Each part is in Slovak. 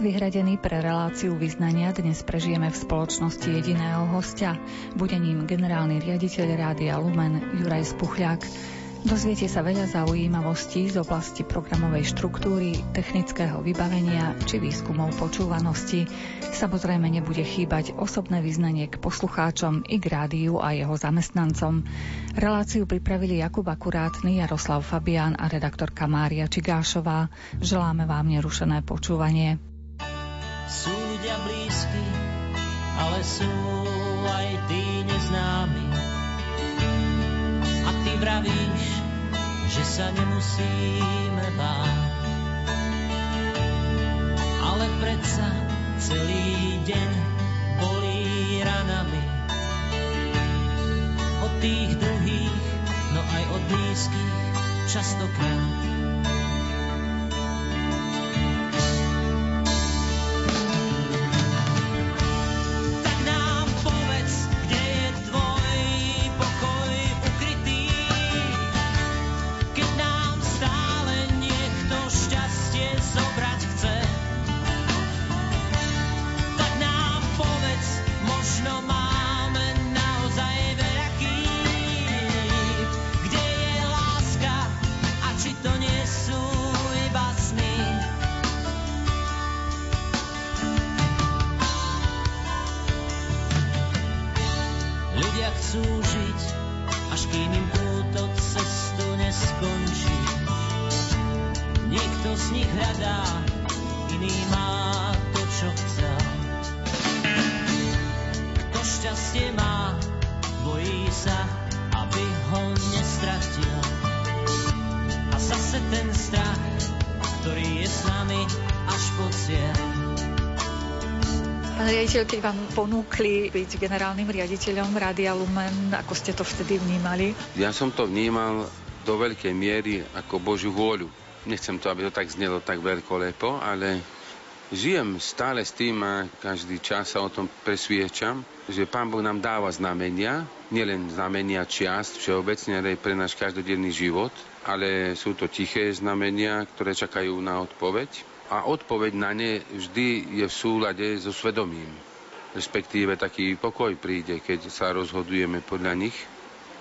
Vyhradený pre reláciu vyznania dnes prežijeme v spoločnosti jediného hostia. Bude ním generálny riaditeľ Rádia Lumen Juraj Spuchľák. Dozviete sa veľa zaujímavostí z oblasti programovej štruktúry, technického vybavenia či výskumov počúvanosti. Samozrejme nebude chýbať osobné vyznanie k poslucháčom i k rádiu a jeho zamestnancom. Reláciu pripravili Jakub Akurátny, Jaroslav Fabián a redaktorka Mária Čigášová. Želáme vám nerušené počúvanie. Sú ľudia blízky, ale sú aj tí neznámi ty vravíš, že sa nemusíme báť. Ale predsa celý deň bolí ranami. Od tých druhých, no aj od blízkych častokrát. Ponúkli byť generálnym riaditeľom Rádia Lumen, ako ste to vtedy vnímali? Ja som to vnímal do veľkej miery ako Božiu vôľu. Nechcem to, aby to tak znelo tak veľkolepo, ale žijem stále s tým a každý čas sa o tom presviečam, že Pán Boh nám dáva znamenia, nielen znamenia čiast všeobecne, ale aj pre náš každodenný život, ale sú to tiché znamenia, ktoré čakajú na odpoveď a odpoveď na ne vždy je v súlade so svedomím. Respektíve taký pokoj príde, keď sa rozhodujeme podľa nich.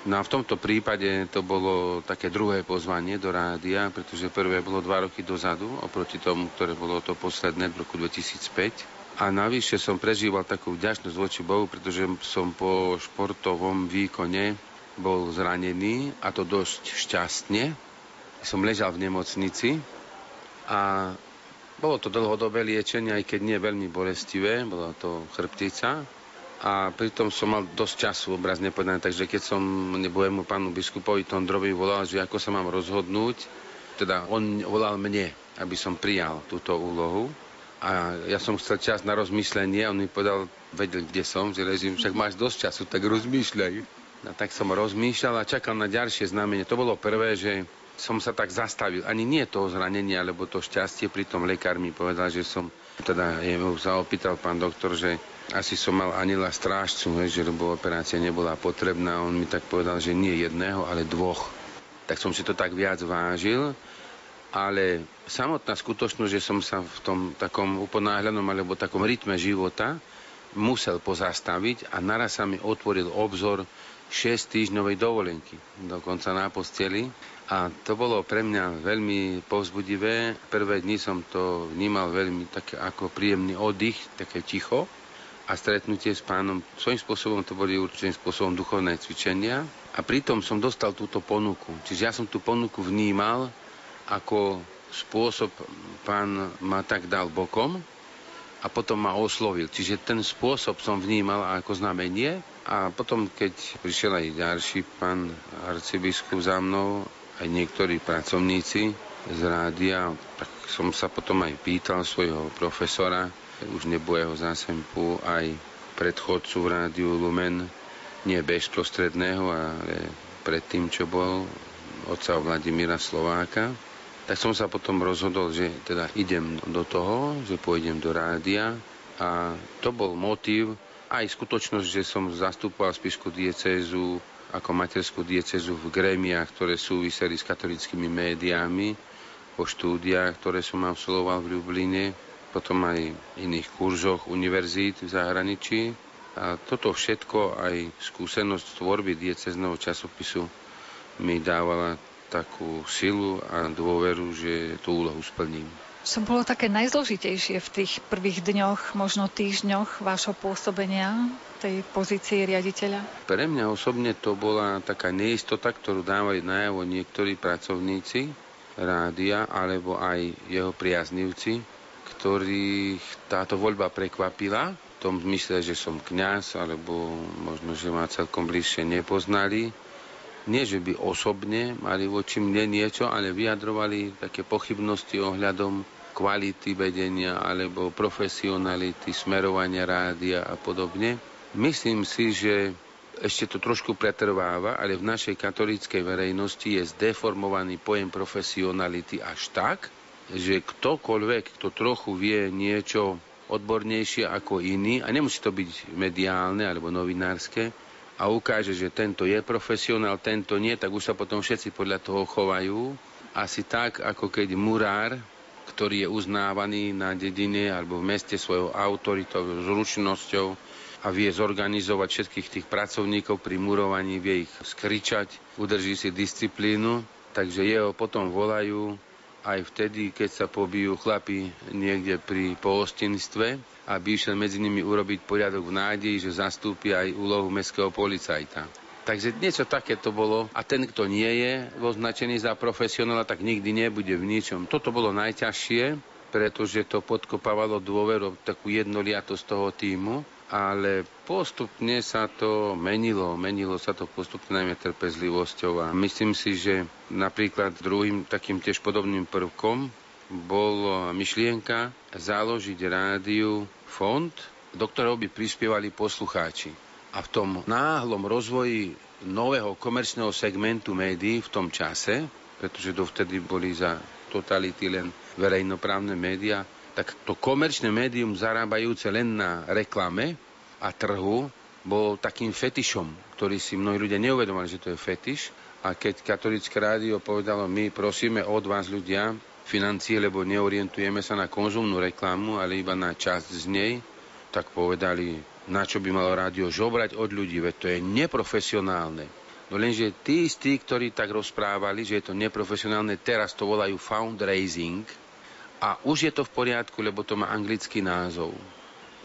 No a v tomto prípade to bolo také druhé pozvanie do rádia, pretože prvé bolo dva roky dozadu, oproti tomu, ktoré bolo to posledné v roku 2005. A navyše som prežíval takú vďačnosť voči Bohu, pretože som po športovom výkone bol zranený a to dosť šťastne. Som ležal v nemocnici a bolo to dlhodobé liečenie, aj keď nie veľmi bolestivé, bola to chrbtica. A pritom som mal dosť času, obrazne povedané, takže keď som nebojemu pánu biskupovi Tondrovi volal, že ako sa mám rozhodnúť, teda on volal mne, aby som prijal túto úlohu. A ja som chcel čas na rozmýšlenie, on mi povedal, vedel, kde som, že ležím, však máš dosť času, tak rozmýšľaj. A tak som rozmýšľal a čakal na ďalšie znamenie. To bolo prvé, že som sa tak zastavil. Ani nie toho zranenia, alebo to šťastie. Pritom lekár mi povedal, že som, teda jemu sa pán doktor, že asi som mal anila strážcu, že lebo operácia nebola potrebná. On mi tak povedal, že nie jedného, ale dvoch. Tak som si to tak viac vážil. Ale samotná skutočnosť, že som sa v tom takom uponáhľanom alebo takom rytme života musel pozastaviť a naraz sa mi otvoril obzor 6 týždňovej dovolenky, dokonca na posteli. A to bolo pre mňa veľmi povzbudivé. Prvé dni som to vnímal veľmi také ako príjemný oddych, také ticho a stretnutie s pánom. Svojím spôsobom to boli určitým spôsobom duchovné cvičenia. A pritom som dostal túto ponuku. Čiže ja som tú ponuku vnímal ako spôsob, pán ma tak dal bokom a potom ma oslovil. Čiže ten spôsob som vnímal ako znamenie a potom, keď prišiel aj ďalší pán arcibiskup za mnou, aj niektorí pracovníci z rádia, tak som sa potom aj pýtal svojho profesora, už nebujeho zásempu, aj predchodcu v rádiu Lumen, nie bezprostredného, ale predtým, čo bol otca Vladimíra Slováka. Tak som sa potom rozhodol, že teda idem do toho, že pôjdem do rádia a to bol motív, aj skutočnosť, že som zastupoval spišku diecézu ako materskú diecezu v grémiách, ktoré súviseli s katolickými médiami, po štúdiách, ktoré som absolvoval v Ljubline, potom aj iných kurzoch univerzít v zahraničí. A toto všetko, aj skúsenosť tvorby diecezného časopisu mi dávala takú silu a dôveru, že tú úlohu splním. Čo bolo také najzložitejšie v tých prvých dňoch, možno týždňoch vášho pôsobenia tej pozícii riaditeľa? Pre mňa osobne to bola taká neistota, ktorú dávali najavo niektorí pracovníci rádia alebo aj jeho priaznivci, ktorých táto voľba prekvapila v tom zmysle, že som kňaz alebo možno, že ma celkom bližšie nepoznali nie že by osobne mali voči mne niečo, ale vyjadrovali také pochybnosti ohľadom kvality vedenia alebo profesionality, smerovania rádia a podobne. Myslím si, že ešte to trošku pretrváva, ale v našej katolíckej verejnosti je zdeformovaný pojem profesionality až tak, že ktokoľvek, kto trochu vie niečo odbornejšie ako iný, a nemusí to byť mediálne alebo novinárske, a ukáže, že tento je profesionál, tento nie, tak už sa potom všetci podľa toho chovajú. Asi tak, ako keď murár, ktorý je uznávaný na dedine alebo v meste svojou autoritou, zručnosťou a vie zorganizovať všetkých tých pracovníkov pri murovaní, vie ich skričať, udrží si disciplínu, takže jeho potom volajú aj vtedy, keď sa pobijú chlapi niekde pri pohostinstve, aby išiel medzi nimi urobiť poriadok v nádeji, že zastúpi aj úlohu mestského policajta. Takže niečo také to bolo a ten, kto nie je označený za profesionála, tak nikdy nebude v ničom. Toto bolo najťažšie, pretože to podkopávalo dôveru, takú jednoliatosť toho týmu ale postupne sa to menilo. Menilo sa to postupne najmä trpezlivosťou a myslím si, že napríklad druhým takým tiež podobným prvkom bol myšlienka založiť rádiu fond, do ktorého by prispievali poslucháči. A v tom náhlom rozvoji nového komerčného segmentu médií v tom čase, pretože dovtedy boli za totality len verejnoprávne médiá, tak to komerčné médium zarábajúce len na reklame a trhu bol takým fetišom, ktorý si mnohí ľudia neuvedomali, že to je fetiš. A keď katolické rádio povedalo, my prosíme od vás ľudia financie, lebo neorientujeme sa na konzumnú reklamu, ale iba na časť z nej, tak povedali, na čo by malo rádio žobrať od ľudí, veď to je neprofesionálne. No lenže tí istí, ktorí tak rozprávali, že je to neprofesionálne, teraz to volajú fundraising, a už je to v poriadku, lebo to má anglický názov.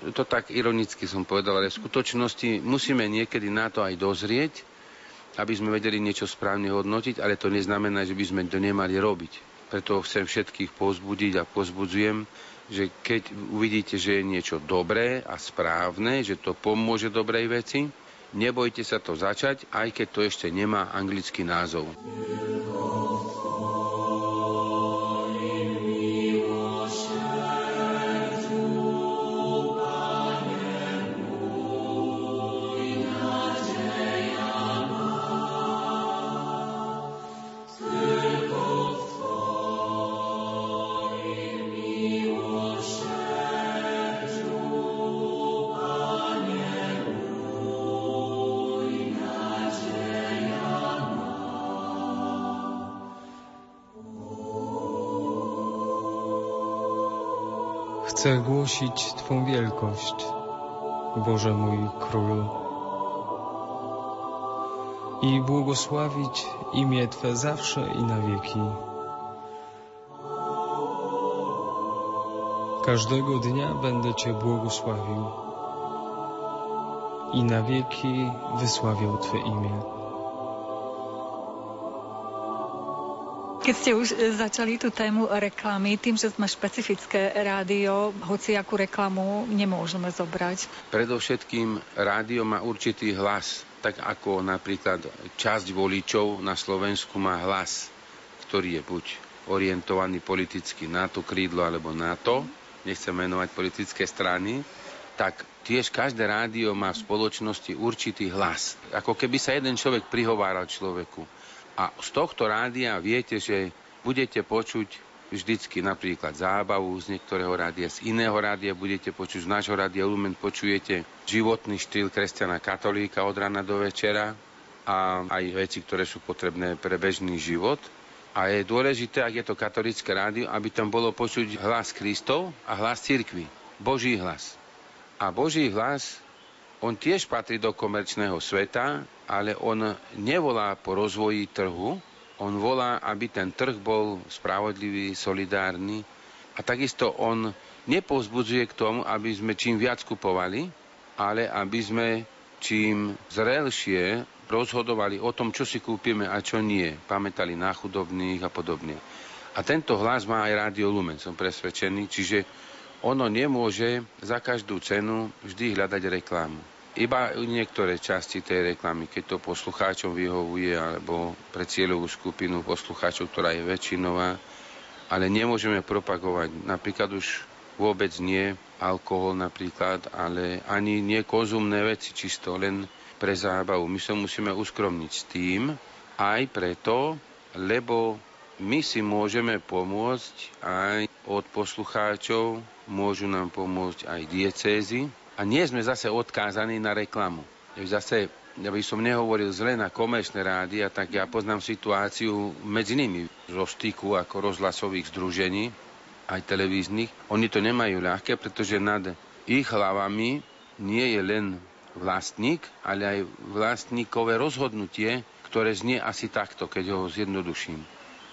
To tak ironicky som povedal, ale v skutočnosti musíme niekedy na to aj dozrieť, aby sme vedeli niečo správne hodnotiť, ale to neznamená, že by sme to nemali robiť. Preto chcem všetkých pozbudiť a pozbudzujem, že keď uvidíte, že je niečo dobré a správne, že to pomôže dobrej veci, nebojte sa to začať, aj keď to ešte nemá anglický názov. Chcę głosić Twą wielkość, Boże mój Królu, i błogosławić imię Twe zawsze i na wieki. Każdego dnia będę Cię błogosławił i na wieki wysławiał Twe imię. Keď ste už e, začali tú tému reklamy, tým, že sme špecifické rádio, hoci akú reklamu nemôžeme zobrať. Predovšetkým rádio má určitý hlas, tak ako napríklad časť voličov na Slovensku má hlas, ktorý je buď orientovaný politicky na to krídlo alebo na to, nechcem menovať politické strany, tak tiež každé rádio má v spoločnosti určitý hlas. Ako keby sa jeden človek prihováral človeku. A z tohto rádia viete, že budete počuť vždycky napríklad zábavu z niektorého rádia, z iného rádia budete počuť, z nášho rádia Lumen počujete životný štýl kresťana katolíka od rana do večera a aj veci, ktoré sú potrebné pre bežný život. A je dôležité, ak je to katolické rádio, aby tam bolo počuť hlas Kristov a hlas cirkvi. Boží hlas. A Boží hlas, on tiež patrí do komerčného sveta, ale on nevolá po rozvoji trhu, on volá, aby ten trh bol spravodlivý, solidárny a takisto on nepovzbudzuje k tomu, aby sme čím viac kupovali, ale aby sme čím zrelšie rozhodovali o tom, čo si kúpime a čo nie. Pamätali na chudobných a podobne. A tento hlas má aj Rádio Lumen, som presvedčený, čiže ono nemôže za každú cenu vždy hľadať reklamu. Iba niektoré časti tej reklamy, keď to poslucháčom vyhovuje, alebo pre cieľovú skupinu poslucháčov, ktorá je väčšinová, ale nemôžeme propagovať napríklad už vôbec nie alkohol napríklad, ale ani nie konzumné veci, čisto len pre zábavu. My sa musíme uskromniť s tým, aj preto, lebo my si môžeme pomôcť aj od poslucháčov, môžu nám pomôcť aj diecézy, a nie sme zase odkázaní na reklamu. Zase, ja by som nehovoril zle na komerčné rády, a tak ja poznám situáciu medzi nimi zo styku ako rozhlasových združení, aj televíznych. Oni to nemajú ľahké, pretože nad ich hlavami nie je len vlastník, ale aj vlastníkové rozhodnutie, ktoré znie asi takto, keď ho zjednoduším.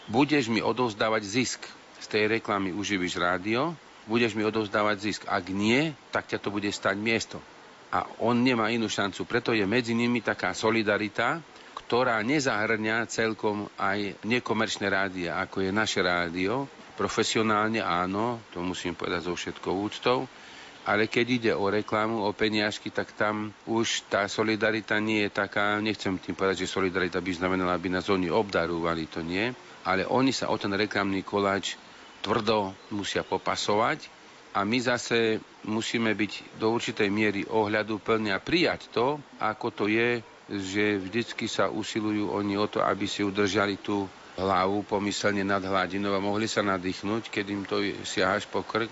Budeš mi odovzdávať zisk z tej reklamy Uživíš rádio, budeš mi odovzdávať zisk. Ak nie, tak ťa to bude stať miesto. A on nemá inú šancu. Preto je medzi nimi taká solidarita, ktorá nezahrňa celkom aj nekomerčné rádia, ako je naše rádio. Profesionálne áno, to musím povedať so všetkou úctou, ale keď ide o reklamu, o peniažky, tak tam už tá solidarita nie je taká, nechcem tým povedať, že solidarita by znamenala, aby nás oni obdarúvali, to nie, ale oni sa o ten reklamný koláč tvrdo musia popasovať a my zase musíme byť do určitej miery ohľadu plne a prijať to, ako to je, že vždycky sa usilujú oni o to, aby si udržali tú hlavu pomyselne nad hladinou a mohli sa nadýchnuť, keď im to siahaš po krk.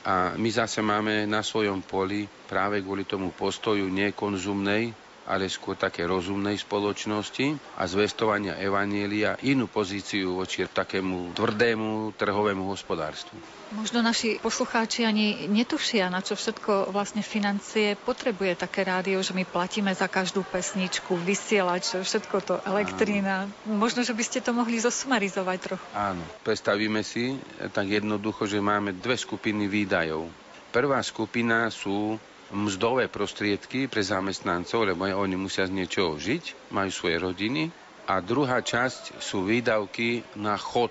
A my zase máme na svojom poli práve kvôli tomu postoju nekonzumnej, ale skôr také rozumnej spoločnosti a zvestovania Evanielia inú pozíciu voči takému tvrdému trhovému hospodárstvu. Možno naši poslucháči ani netušia, na čo všetko vlastne financie potrebuje také rádio, že my platíme za každú pesničku, vysielač, všetko to, elektrína. Áno. Možno, že by ste to mohli zosumarizovať trochu. Áno, predstavíme si tak jednoducho, že máme dve skupiny výdajov. Prvá skupina sú mzdové prostriedky pre zamestnancov, lebo oni musia z niečoho žiť, majú svoje rodiny. A druhá časť sú výdavky na chod,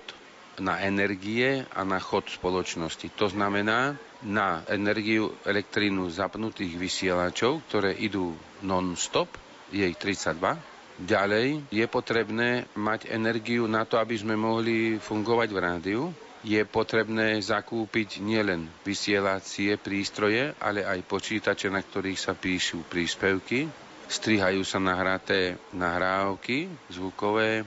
na energie a na chod spoločnosti. To znamená na energiu elektrínu zapnutých vysielačov, ktoré idú non-stop, je ich 32. Ďalej je potrebné mať energiu na to, aby sme mohli fungovať v rádiu, je potrebné zakúpiť nielen vysielacie prístroje, ale aj počítače, na ktorých sa píšu príspevky. Strihajú sa nahraté nahrávky zvukové,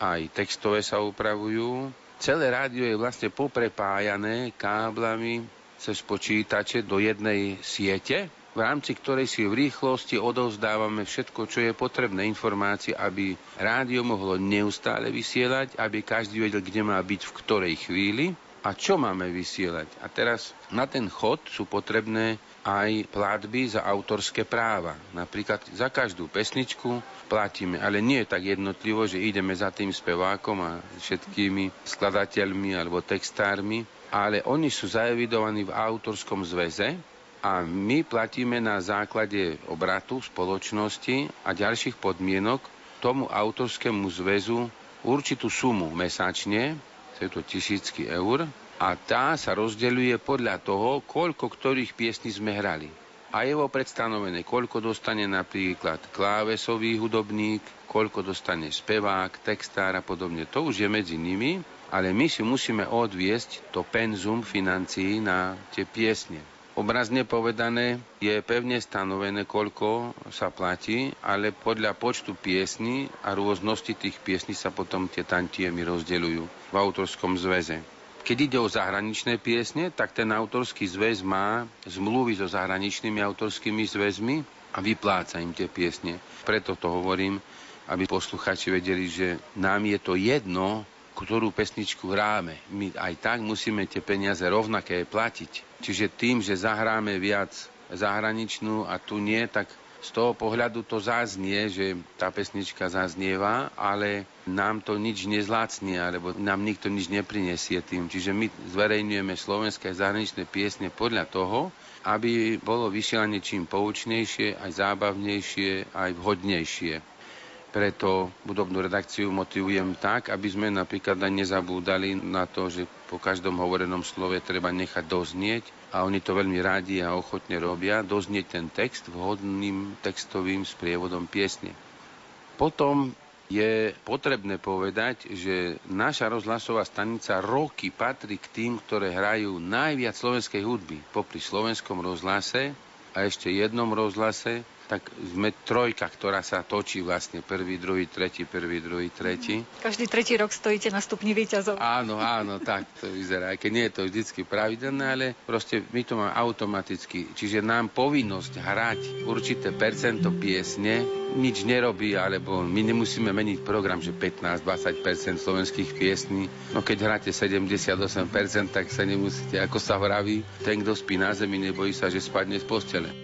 aj textové sa upravujú. Celé rádio je vlastne poprepájané káblami cez počítače do jednej siete, v rámci ktorej si v rýchlosti odovzdávame všetko, čo je potrebné informácie, aby rádio mohlo neustále vysielať, aby každý vedel, kde má byť v ktorej chvíli a čo máme vysielať. A teraz na ten chod sú potrebné aj platby za autorské práva. Napríklad za každú pesničku platíme, ale nie je tak jednotlivo, že ideme za tým spevákom a všetkými skladateľmi alebo textármi, ale oni sú zaevidovaní v autorskom zväze, a my platíme na základe obratu spoločnosti a ďalších podmienok tomu autorskému zväzu určitú sumu mesačne, je to tisícky eur, a tá sa rozdeľuje podľa toho, koľko ktorých piesní sme hrali. A je vo predstanovené, koľko dostane napríklad klávesový hudobník, koľko dostane spevák, textár a podobne. To už je medzi nimi, ale my si musíme odviesť to penzum financií na tie piesne. Obrazne povedané je pevne stanovené, koľko sa platí, ale podľa počtu piesní a rôznosti tých piesní sa potom tie tantiemy rozdeľujú v autorskom zväze. Keď ide o zahraničné piesne, tak ten autorský zväz má zmluvy so zahraničnými autorskými zväzmi a vypláca im tie piesne. Preto to hovorím, aby posluchači vedeli, že nám je to jedno, ktorú pesničku hráme. My aj tak musíme tie peniaze rovnaké platiť. Čiže tým, že zahráme viac zahraničnú a tu nie, tak z toho pohľadu to zaznie, že tá pesnička zaznieva, ale nám to nič nezlácnie, alebo nám nikto nič neprinesie tým. Čiže my zverejňujeme slovenské zahraničné piesne podľa toho, aby bolo vysielanie čím poučnejšie, aj zábavnejšie, aj vhodnejšie. Preto budobnú redakciu motivujem tak, aby sme napríklad aj nezabúdali na to, že po každom hovorenom slove treba nechať doznieť a oni to veľmi rádi a ochotne robia, doznieť ten text vhodným textovým sprievodom piesne. Potom je potrebné povedať, že naša rozhlasová stanica roky patrí k tým, ktoré hrajú najviac slovenskej hudby. Popri slovenskom rozhlase a ešte jednom rozhlase tak sme trojka, ktorá sa točí vlastne prvý, druhý, tretí, prvý, druhý, tretí. Každý tretí rok stojíte na stupni výťazov. Áno, áno, tak to vyzerá. Aj keď nie je to vždycky pravidelné, ale proste my to máme automaticky. Čiže nám povinnosť hrať určité percento piesne nič nerobí, alebo my nemusíme meniť program, že 15-20% slovenských piesní. No keď hráte 78%, tak sa nemusíte, ako sa vraví, ten, kto spí na zemi, nebojí sa, že spadne z postele.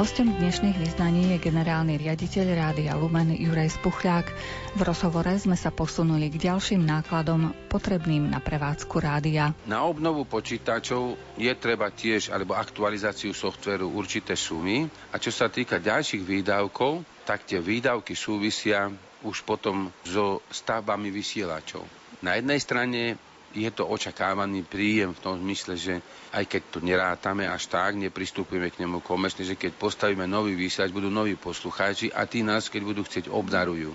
Hostom dnešných vyznaní je generálny riaditeľ Rádia Lumen Juraj Spuchľák. V rozhovore sme sa posunuli k ďalším nákladom potrebným na prevádzku rádia. Na obnovu počítačov je treba tiež, alebo aktualizáciu softveru určité sumy. A čo sa týka ďalších výdavkov, tak tie výdavky súvisia už potom so stavbami vysielačov. Na jednej strane je to očakávaný príjem v tom zmysle, že aj keď to nerátame až tak, nepristúpime k nemu komerčne, že keď postavíme nový vysielač, budú noví poslucháči a tí nás, keď budú chcieť, obdarujú.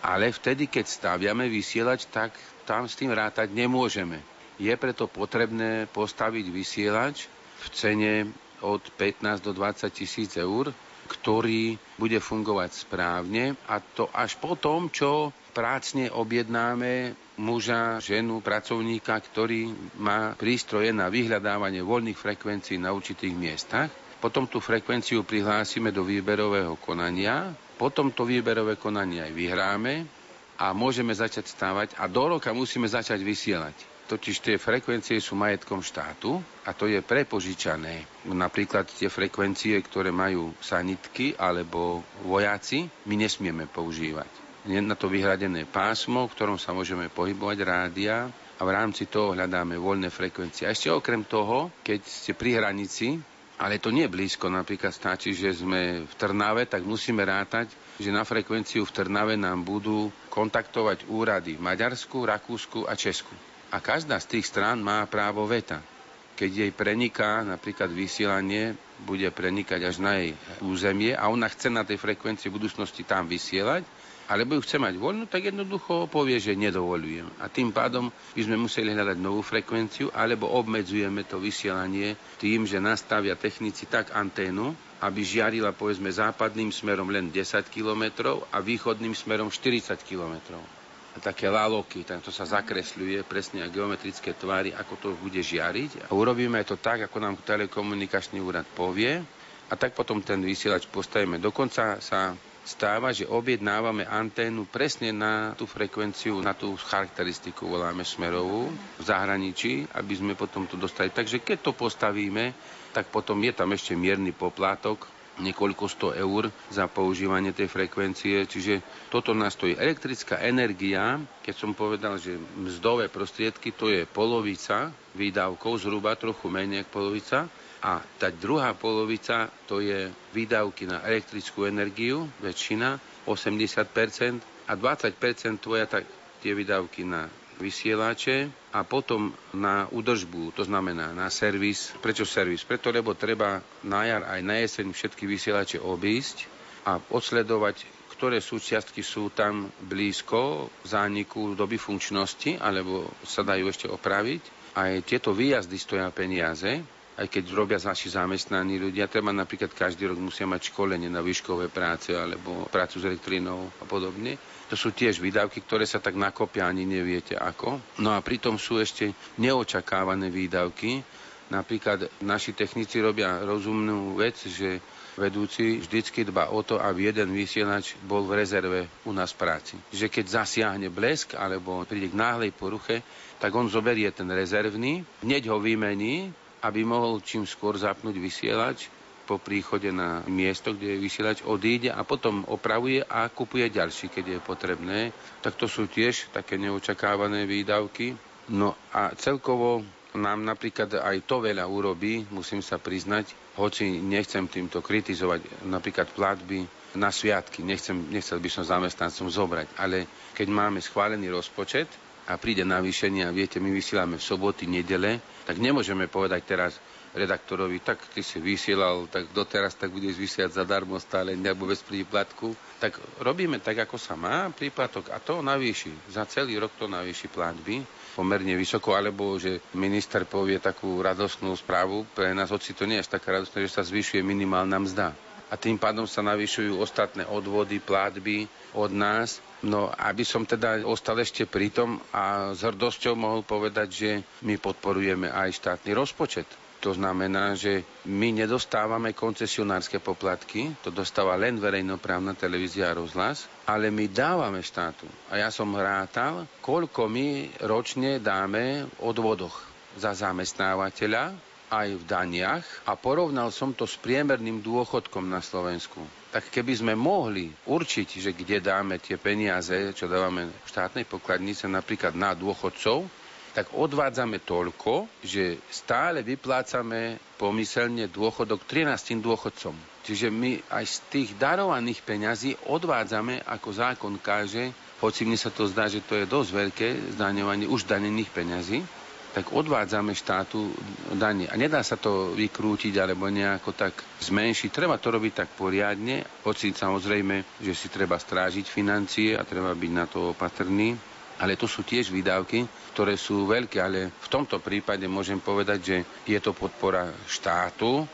Ale vtedy, keď staviame vysielač, tak tam s tým rátať nemôžeme. Je preto potrebné postaviť vysielač v cene od 15 do 20 tisíc eur, ktorý bude fungovať správne a to až po čo prácne objednáme muža, ženu, pracovníka, ktorý má prístroje na vyhľadávanie voľných frekvencií na určitých miestach. Potom tú frekvenciu prihlásime do výberového konania, potom to výberové konanie aj vyhráme a môžeme začať stávať a do roka musíme začať vysielať. Totiž tie frekvencie sú majetkom štátu a to je prepožičané. Napríklad tie frekvencie, ktoré majú sanitky alebo vojaci, my nesmieme používať. Na to vyhradené pásmo, v ktorom sa môžeme pohybovať rádia a v rámci toho hľadáme voľné frekvencie. A ešte okrem toho, keď ste pri hranici, ale to nie je blízko, napríklad stačí, že sme v Trnave, tak musíme rátať, že na frekvenciu v Trnave nám budú kontaktovať úrady v Maďarsku, Rakúsku a Česku. A každá z tých strán má právo veta. Keď jej preniká napríklad vysielanie, bude prenikať až na jej územie a ona chce na tej frekvencii v budúcnosti tam vysielať, alebo ju chce mať voľnú, tak jednoducho povie, že nedovolujem. A tým pádom by sme museli hľadať novú frekvenciu, alebo obmedzujeme to vysielanie tým, že nastavia technici tak anténu, aby žiarila povedzme západným smerom len 10 km a východným smerom 40 km také laloky, tak to sa zakresľuje presne a geometrické tvary, ako to bude žiariť. A urobíme to tak, ako nám telekomunikačný úrad povie a tak potom ten vysielač postavíme. Dokonca sa stáva, že objednávame anténu presne na tú frekvenciu, na tú charakteristiku, voláme smerovú, v zahraničí, aby sme potom to dostali. Takže keď to postavíme, tak potom je tam ešte mierny poplatok, niekoľko sto eur za používanie tej frekvencie, čiže toto nás stojí. Elektrická energia, keď som povedal, že mzdové prostriedky, to je polovica výdavkov, zhruba trochu menej polovica, a tá druhá polovica to je výdavky na elektrickú energiu, väčšina, 80%, a 20% tvoja tak tie výdavky na vysielače a potom na údržbu, to znamená na servis. Prečo servis? Preto, lebo treba na jar aj na jeseň všetky vysielače obísť a odsledovať, ktoré súčiastky sú tam blízko zániku doby funkčnosti, alebo sa dajú ešte opraviť. Aj tieto výjazdy stoja peniaze, aj keď robia naši zamestnaní ľudia, treba napríklad každý rok musia mať školenie na výškové práce alebo prácu s elektrinou a podobne. To sú tiež výdavky, ktoré sa tak nakopia, ani neviete ako. No a pritom sú ešte neočakávané výdavky. Napríklad naši technici robia rozumnú vec, že vedúci vždycky dba o to, aby jeden vysielač bol v rezerve u nás práci. Že keď zasiahne blesk alebo príde k náhlej poruche, tak on zoberie ten rezervný, hneď ho vymení aby mohol čím skôr zapnúť vysielač po príchode na miesto, kde je vysielač, odíde a potom opravuje a kupuje ďalší, keď je potrebné. Tak to sú tiež také neočakávané výdavky. No a celkovo nám napríklad aj to veľa urobí, musím sa priznať, hoci nechcem týmto kritizovať napríklad platby na sviatky, nechcem, nechcel by som zamestnancom zobrať, ale keď máme schválený rozpočet, a príde navýšenie a viete, my vysielame v soboty, nedele, tak nemôžeme povedať teraz redaktorovi, tak ty si vysielal, tak doteraz tak budeš vysielať zadarmo stále nebo bez príplatku. Tak robíme tak, ako sa má príplatok a to navýši. Za celý rok to navýši platby pomerne vysoko, alebo že minister povie takú radostnú správu pre nás, hoci to nie je taká radostná, že sa zvyšuje minimálna mzda a tým pádom sa navyšujú ostatné odvody, platby od nás. No, aby som teda ostal ešte pri tom a s hrdosťou mohol povedať, že my podporujeme aj štátny rozpočet. To znamená, že my nedostávame koncesionárske poplatky, to dostáva len verejnoprávna televízia a rozhlas, ale my dávame štátu. A ja som rátal, koľko my ročne dáme odvodoch za zamestnávateľa, aj v daniach a porovnal som to s priemerným dôchodkom na Slovensku. Tak keby sme mohli určiť, že kde dáme tie peniaze, čo dávame štátnej pokladnice napríklad na dôchodcov, tak odvádzame toľko, že stále vyplácame pomyselne dôchodok 13 dôchodcom. Čiže my aj z tých darovaných peňazí odvádzame, ako zákon káže, hoci mne sa to zdá, že to je dosť veľké zdaňovanie už danených peňazí, tak odvádzame štátu dane. A nedá sa to vykrútiť alebo nejako tak zmenšiť. Treba to robiť tak poriadne, hoci samozrejme, že si treba strážiť financie a treba byť na to opatrný. Ale to sú tiež výdavky, ktoré sú veľké, ale v tomto prípade môžem povedať, že je to podpora štátu,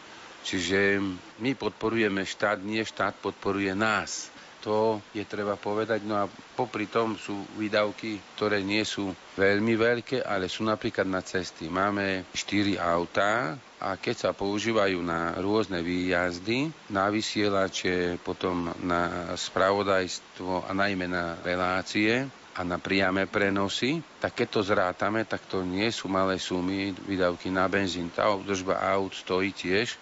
čiže my podporujeme štát, nie štát podporuje nás. To je treba povedať. No a popri tom sú výdavky, ktoré nie sú veľmi veľké, ale sú napríklad na cesty. Máme 4 autá a keď sa používajú na rôzne výjazdy, na vysielače, potom na spravodajstvo a najmä na relácie, a na priame prenosy, tak keď to zrátame, tak to nie sú malé sumy, výdavky na benzín. Tá údržba aut stojí tiež,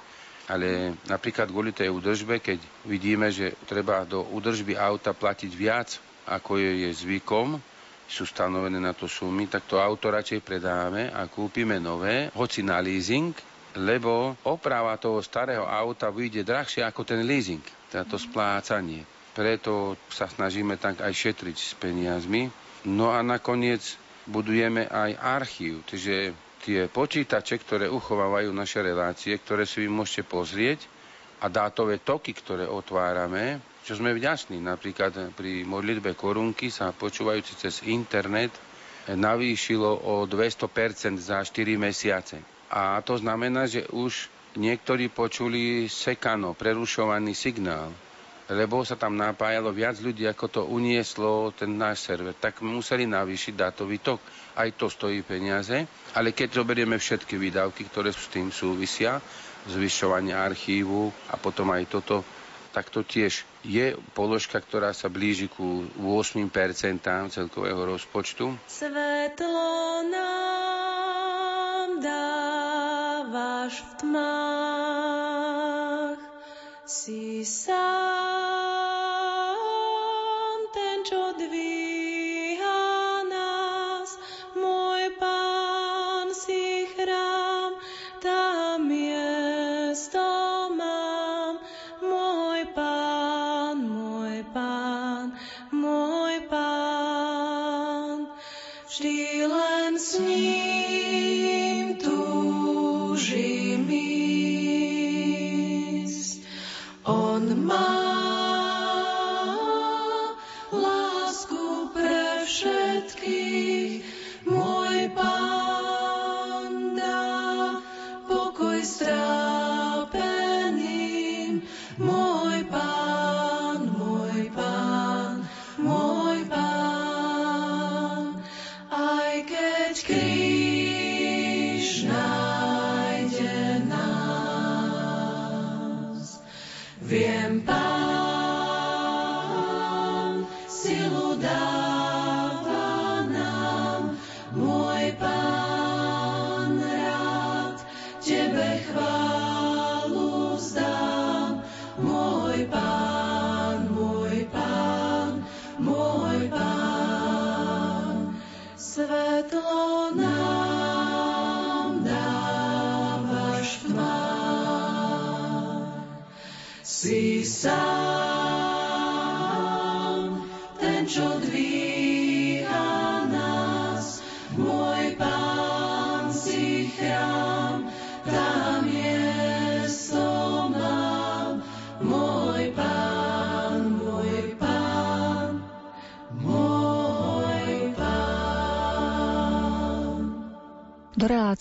ale napríklad kvôli tej údržbe, keď vidíme, že treba do údržby auta platiť viac, ako je, je zvykom, sú stanovené na to sumy, tak to auto radšej predáme a kúpime nové, hoci na leasing, lebo oprava toho starého auta vyjde drahšie ako ten leasing, teda to splácanie. Preto sa snažíme tak aj šetriť s peniazmi. No a nakoniec budujeme aj archív, čiže tie počítače, ktoré uchovávajú naše relácie, ktoré si vy môžete pozrieť a dátové toky, ktoré otvárame, čo sme vďační. Napríklad pri modlitbe korunky sa počúvajúci cez internet navýšilo o 200% za 4 mesiace. A to znamená, že už niektorí počuli sekano, prerušovaný signál lebo sa tam napájalo viac ľudí, ako to unieslo ten náš server. Tak museli navýšiť dátový tok. Aj to stojí peniaze, ale keď zoberieme všetky výdavky, ktoré s tým súvisia, zvyšovanie archívu a potom aj toto, tak to tiež je položka, ktorá sa blíži ku 8% celkového rozpočtu. Svetlo nám dávaš v tmách, si sám Do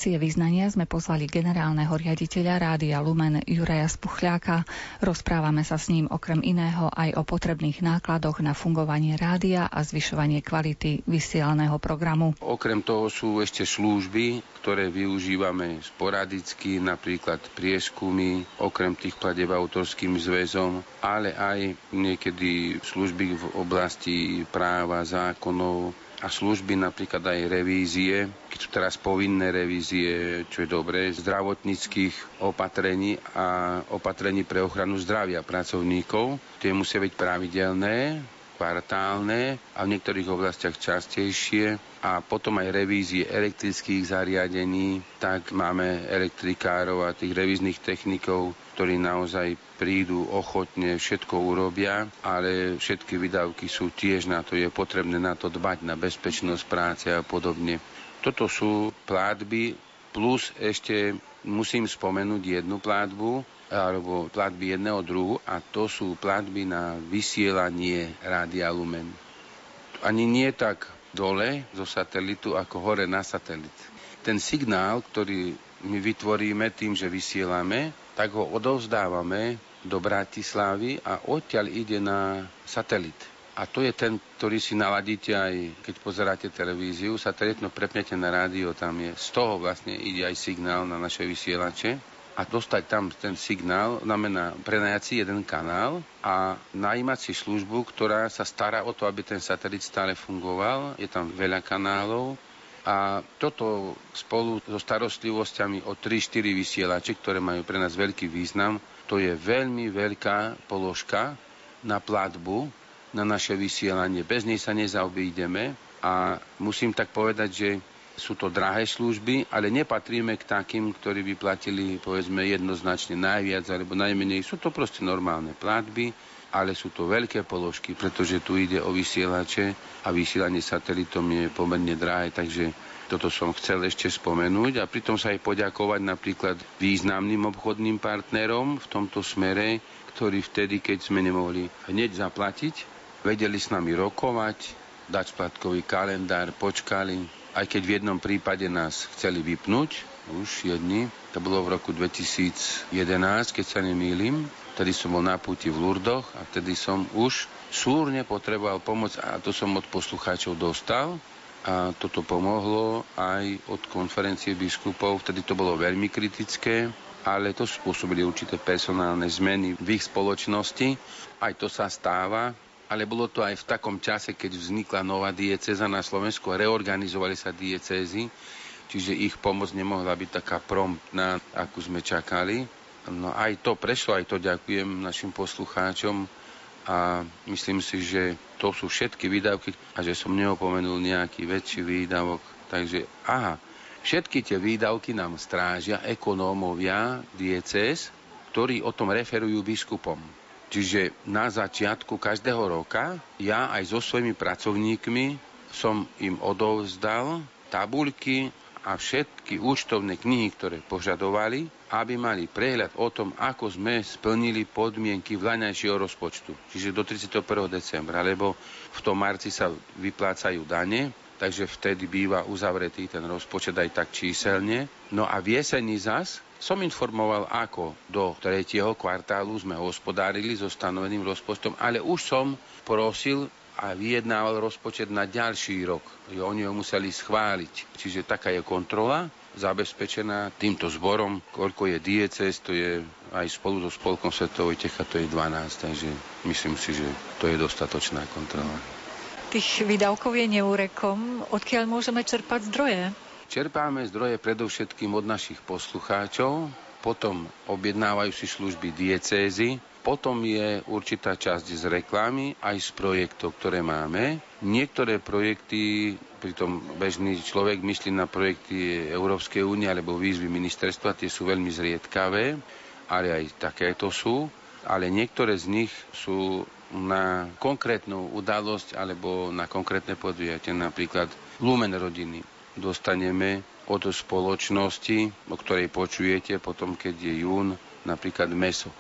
relácie vyznania sme pozvali generálneho riaditeľa Rádia Lumen Juraja Spuchľáka. Rozprávame sa s ním okrem iného aj o potrebných nákladoch na fungovanie rádia a zvyšovanie kvality vysielaného programu. Okrem toho sú ešte služby, ktoré využívame sporadicky, napríklad prieskumy, okrem tých pladeb autorským zväzom, ale aj niekedy služby v oblasti práva, zákonov, a služby, napríklad aj revízie, keď sú teraz povinné revízie, čo je dobré, zdravotníckých opatrení a opatrení pre ochranu zdravia pracovníkov. Tie musia byť pravidelné, kvartálne a v niektorých oblastiach častejšie a potom aj revízie elektrických zariadení, tak máme elektrikárov a tých revíznych technikov, ktorí naozaj prídu ochotne, všetko urobia, ale všetky výdavky sú tiež na to, je potrebné na to dbať, na bezpečnosť práce a podobne. Toto sú plátby, plus ešte musím spomenúť jednu plátbu, alebo platby jedného druhu a to sú platby na vysielanie Rádia Lumen. Ani nie tak dole zo satelitu, ako hore na satelit. Ten signál, ktorý my vytvoríme tým, že vysielame, tak ho odovzdávame do Bratislavy a odtiaľ ide na satelit. A to je ten, ktorý si naladíte aj, keď pozeráte televíziu, satelitno prepnete na rádio, tam je, z toho vlastne ide aj signál na naše vysielače. a dostať tam ten signál, znamená prenajať si jeden kanál a najímať si službu, ktorá sa stará o to, aby ten satelit stále fungoval. Je tam veľa kanálov a toto spolu so starostlivosťami o 3-4 vysielače, ktoré majú pre nás veľký význam, to je veľmi veľká položka na platbu, na naše vysielanie. Bez nej sa nezaobídeme a musím tak povedať, že sú to drahé služby, ale nepatríme k takým, ktorí by platili povedzme jednoznačne najviac alebo najmenej. Sú to proste normálne platby, ale sú to veľké položky, pretože tu ide o vysielače a vysielanie satelitom je pomerne drahé, takže toto som chcel ešte spomenúť a pritom sa aj poďakovať napríklad významným obchodným partnerom v tomto smere, ktorí vtedy, keď sme nemohli hneď zaplatiť, vedeli s nami rokovať, dať splatkový kalendár, počkali, aj keď v jednom prípade nás chceli vypnúť, už jedni, to bolo v roku 2011, keď sa nemýlim, Vtedy som bol na púti v Lurdoch a vtedy som už súrne potreboval pomoc a to som od poslucháčov dostal a toto pomohlo aj od konferencie biskupov. Vtedy to bolo veľmi kritické, ale to spôsobili určité personálne zmeny v ich spoločnosti. Aj to sa stáva ale bolo to aj v takom čase, keď vznikla nová dieceza na Slovensku a reorganizovali sa diecézy, čiže ich pomoc nemohla byť taká promptná, akú sme čakali. No aj to prešlo, aj to ďakujem našim poslucháčom a myslím si, že to sú všetky výdavky a že som neopomenul nejaký väčší výdavok. Takže aha, všetky tie výdavky nám strážia ekonómovia diecéz, ktorí o tom referujú biskupom. Čiže na začiatku každého roka ja aj so svojimi pracovníkmi som im odovzdal tabuľky a všetky účtovné knihy, ktoré požadovali, aby mali prehľad o tom, ako sme splnili podmienky vlaňajšieho rozpočtu. Čiže do 31. decembra, lebo v tom marci sa vyplácajú dane, takže vtedy býva uzavretý ten rozpočet aj tak číselne. No a v jeseni zas som informoval, ako do tretieho kvartálu sme hospodárili so stanoveným rozpočtom, ale už som prosil a vyjednával rozpočet na ďalší rok. Oni ho museli schváliť. Čiže taká je kontrola zabezpečená týmto zborom. Koľko je dieces, to je aj spolu so Spolkom Svetovej Techa, to je 12. Takže myslím si, že to je dostatočná kontrola. Tých výdavkov je neúrekom. Odkiaľ môžeme čerpať zdroje? Čerpáme zdroje predovšetkým od našich poslucháčov, potom objednávajú si služby diecézy, potom je určitá časť z reklamy, aj z projektov, ktoré máme. Niektoré projekty, pritom bežný človek myslí na projekty Európskej únie alebo výzvy ministerstva, tie sú veľmi zriedkavé, ale aj takéto sú. Ale niektoré z nich sú na konkrétnu udalosť alebo na konkrétne podujatie, napríklad Lumen rodiny dostaneme od spoločnosti, o ktorej počujete potom, keď je jún, napríklad meso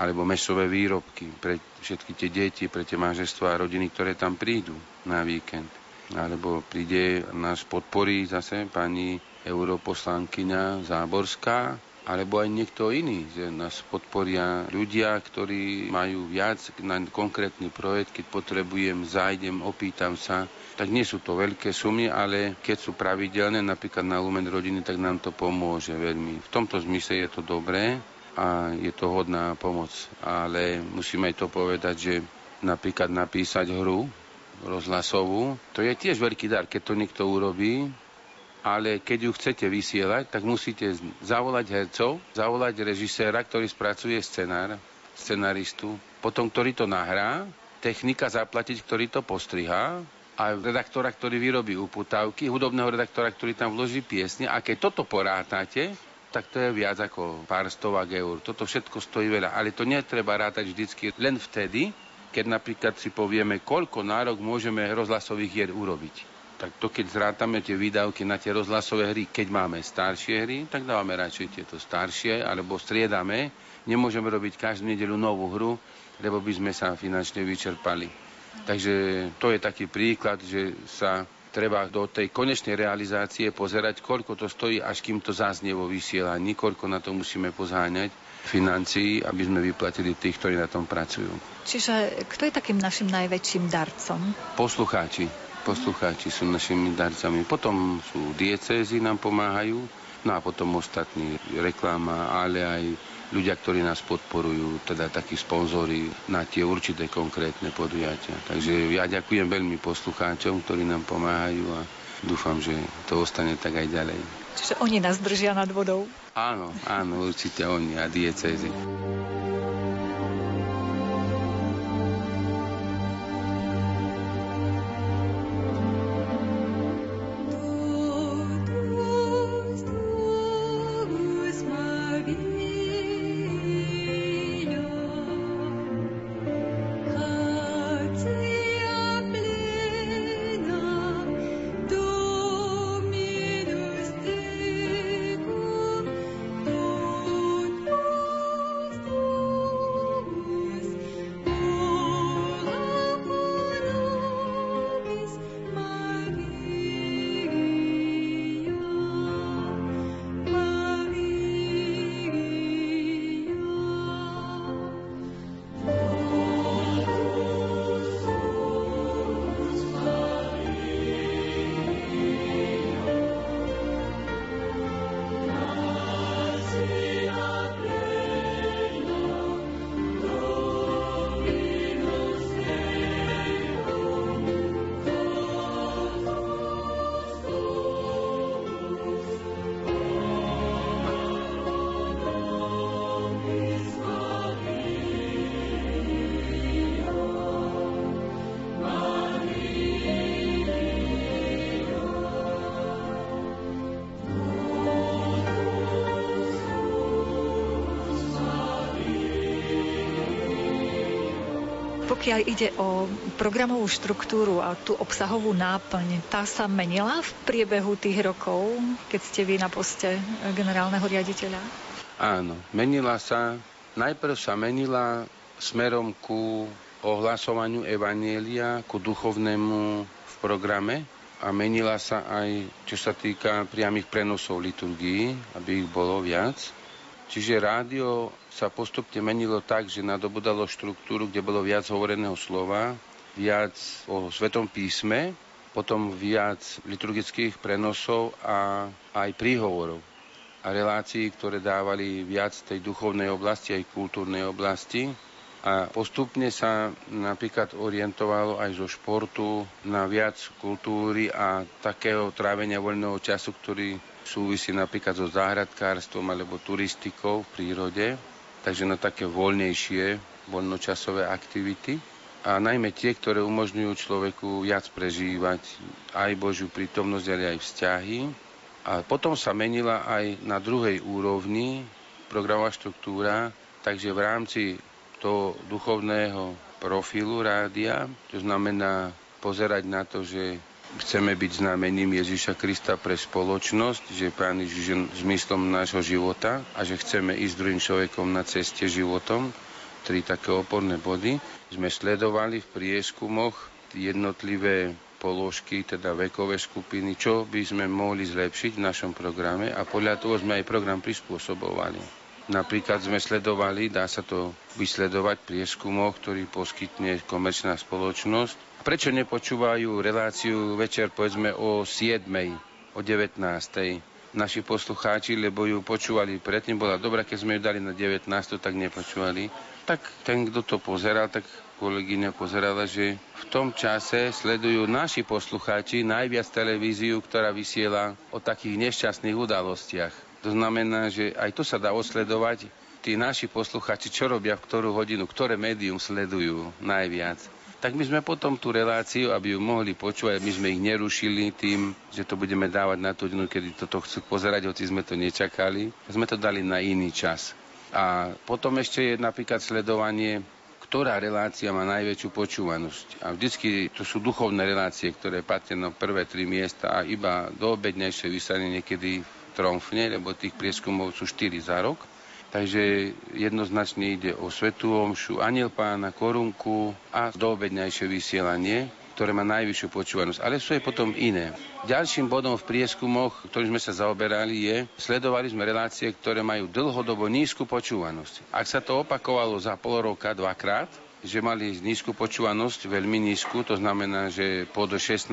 alebo mesové výrobky pre všetky tie deti, pre tie manžestva a rodiny, ktoré tam prídu na víkend. Alebo príde, nás podporí zase pani europoslankyňa Záborská, alebo aj niekto iný, že nás podporia ľudia, ktorí majú viac na konkrétny projekt, keď potrebujem, zájdem, opýtam sa. Tak nie sú to veľké sumy, ale keď sú pravidelné, napríklad na Lumen rodiny, tak nám to pomôže veľmi. V tomto zmysle je to dobré a je to hodná pomoc. Ale musíme aj to povedať, že napríklad napísať hru rozhlasovú, to je tiež veľký dar, keď to niekto urobí, ale keď ju chcete vysielať, tak musíte zavolať hercov, zavolať režiséra, ktorý spracuje scenár, scenaristu, potom ktorý to nahrá, technika zaplatiť, ktorý to postrihá, a redaktora, ktorý vyrobí uputávky, hudobného redaktora, ktorý tam vloží piesne. A keď toto porátate, tak to je viac ako pár stovák eur. Toto všetko stojí veľa, ale to netreba rátať vždycky len vtedy, keď napríklad si povieme, koľko nárok môžeme rozhlasových hier urobiť tak to keď zrátame tie výdavky na tie rozhlasové hry, keď máme staršie hry, tak dávame radšej tieto staršie, alebo striedame. Nemôžeme robiť každú nedelu novú hru, lebo by sme sa finančne vyčerpali. Takže to je taký príklad, že sa treba do tej konečnej realizácie pozerať, koľko to stojí, až kým to zaznie vo vysielaní, koľko na to musíme pozháňať financií, aby sme vyplatili tých, ktorí na tom pracujú. Čiže kto je takým našim najväčším darcom? Poslucháči poslucháči sú našimi darcami. Potom sú diecézy, nám pomáhajú No a potom ostatní reklama, ale aj ľudia, ktorí nás podporujú, teda takí sponzory na tie určité konkrétne podujatia. Takže ja ďakujem veľmi poslucháčom, ktorí nám pomáhajú a dúfam, že to ostane tak aj ďalej. Čiže oni nás držia nad vodou? Áno, áno, určite oni a diecezy. Pokiaľ ide o programovú štruktúru a tú obsahovú náplň, tá sa menila v priebehu tých rokov, keď ste vy na poste generálneho riaditeľa? Áno, menila sa. Najprv sa menila smerom ku ohlasovaniu Evanielia, ku duchovnému v programe a menila sa aj, čo sa týka priamých prenosov liturgií, aby ich bolo viac. Čiže rádio sa postupne menilo tak, že nadobudalo štruktúru, kde bolo viac hovoreného slova, viac o Svetom písme, potom viac liturgických prenosov a aj príhovorov a relácií, ktoré dávali viac tej duchovnej oblasti aj kultúrnej oblasti. A postupne sa napríklad orientovalo aj zo športu na viac kultúry a takého trávenia voľného času, ktorý súvisí napríklad so záhradkárstvom alebo turistikou v prírode, takže na také voľnejšie, voľnočasové aktivity a najmä tie, ktoré umožňujú človeku viac prežívať aj Božiu prítomnosť, ale aj vzťahy. A potom sa menila aj na druhej úrovni programová štruktúra, takže v rámci toho duchovného profilu rádia, to znamená pozerať na to, že Chceme byť znamením Ježiša Krista pre spoločnosť, že Pán Ježiš je zmyslom nášho života a že chceme ísť druhým človekom na ceste životom. Tri také oporné body. Sme sledovali v prieskumoch jednotlivé položky, teda vekové skupiny, čo by sme mohli zlepšiť v našom programe a podľa toho sme aj program prispôsobovali. Napríklad sme sledovali, dá sa to vysledovať prieskumoch, ktorý poskytne komerčná spoločnosť, Prečo nepočúvajú reláciu večer povedzme o 7. o 19. naši poslucháči, lebo ju počúvali predtým, bola dobrá, keď sme ju dali na 19. tak nepočúvali. Tak ten, kto to pozeral, tak kolegyňa pozerala, že v tom čase sledujú naši poslucháči najviac televíziu, ktorá vysiela o takých nešťastných udalostiach. To znamená, že aj to sa dá osledovať. Tí naši poslucháči, čo robia, v ktorú hodinu, ktoré médium sledujú najviac tak my sme potom tú reláciu, aby ju mohli počúvať, my sme ich nerušili tým, že to budeme dávať na tú hodinu, kedy toto chcú pozerať, hoci sme to nečakali. Sme to dali na iný čas. A potom ešte je napríklad sledovanie, ktorá relácia má najväčšiu počúvanosť. A vždycky to sú duchovné relácie, ktoré patria na prvé tri miesta a iba do obednejšie vysadenie niekedy tromfne, lebo tých prieskumov sú 4 za rok. Takže jednoznačne ide o Svetú Omšu, Aniel Pána, Korunku a doobedňajšie vysielanie, ktoré má najvyššiu počúvanosť. Ale sú aj potom iné. Ďalším bodom v prieskumoch, ktorým sme sa zaoberali, je, sledovali sme relácie, ktoré majú dlhodobo nízku počúvanosť. Ak sa to opakovalo za pol roka dvakrát, že mali nízku počúvanosť, veľmi nízku, to znamená, že pod 16%